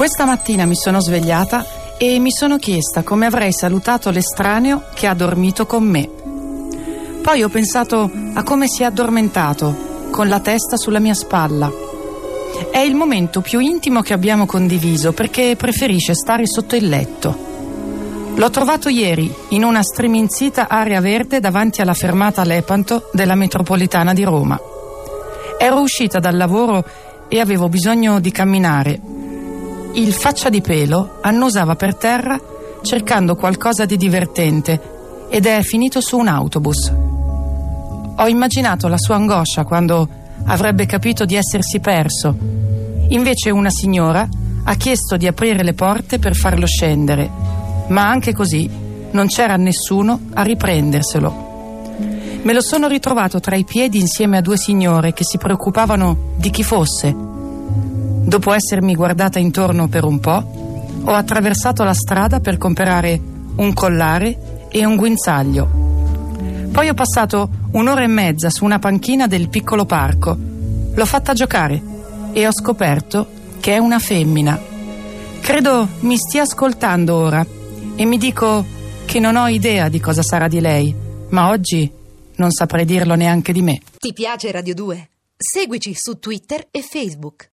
Questa mattina mi sono svegliata e mi sono chiesta come avrei salutato l'estraneo che ha dormito con me. Poi ho pensato a come si è addormentato, con la testa sulla mia spalla. È il momento più intimo che abbiamo condiviso perché preferisce stare sotto il letto. L'ho trovato ieri in una striminzita area verde davanti alla fermata Lepanto della metropolitana di Roma. Ero uscita dal lavoro e avevo bisogno di camminare. Il faccia di pelo annusava per terra cercando qualcosa di divertente ed è finito su un autobus. Ho immaginato la sua angoscia quando avrebbe capito di essersi perso. Invece una signora ha chiesto di aprire le porte per farlo scendere, ma anche così non c'era nessuno a riprenderselo. Me lo sono ritrovato tra i piedi insieme a due signore che si preoccupavano di chi fosse. Dopo essermi guardata intorno per un po', ho attraversato la strada per comprare un collare e un guinzaglio. Poi ho passato un'ora e mezza su una panchina del piccolo parco. L'ho fatta giocare e ho scoperto che è una femmina. Credo mi stia ascoltando ora e mi dico che non ho idea di cosa sarà di lei, ma oggi non saprei dirlo neanche di me. Ti piace Radio 2? Seguici su Twitter e Facebook.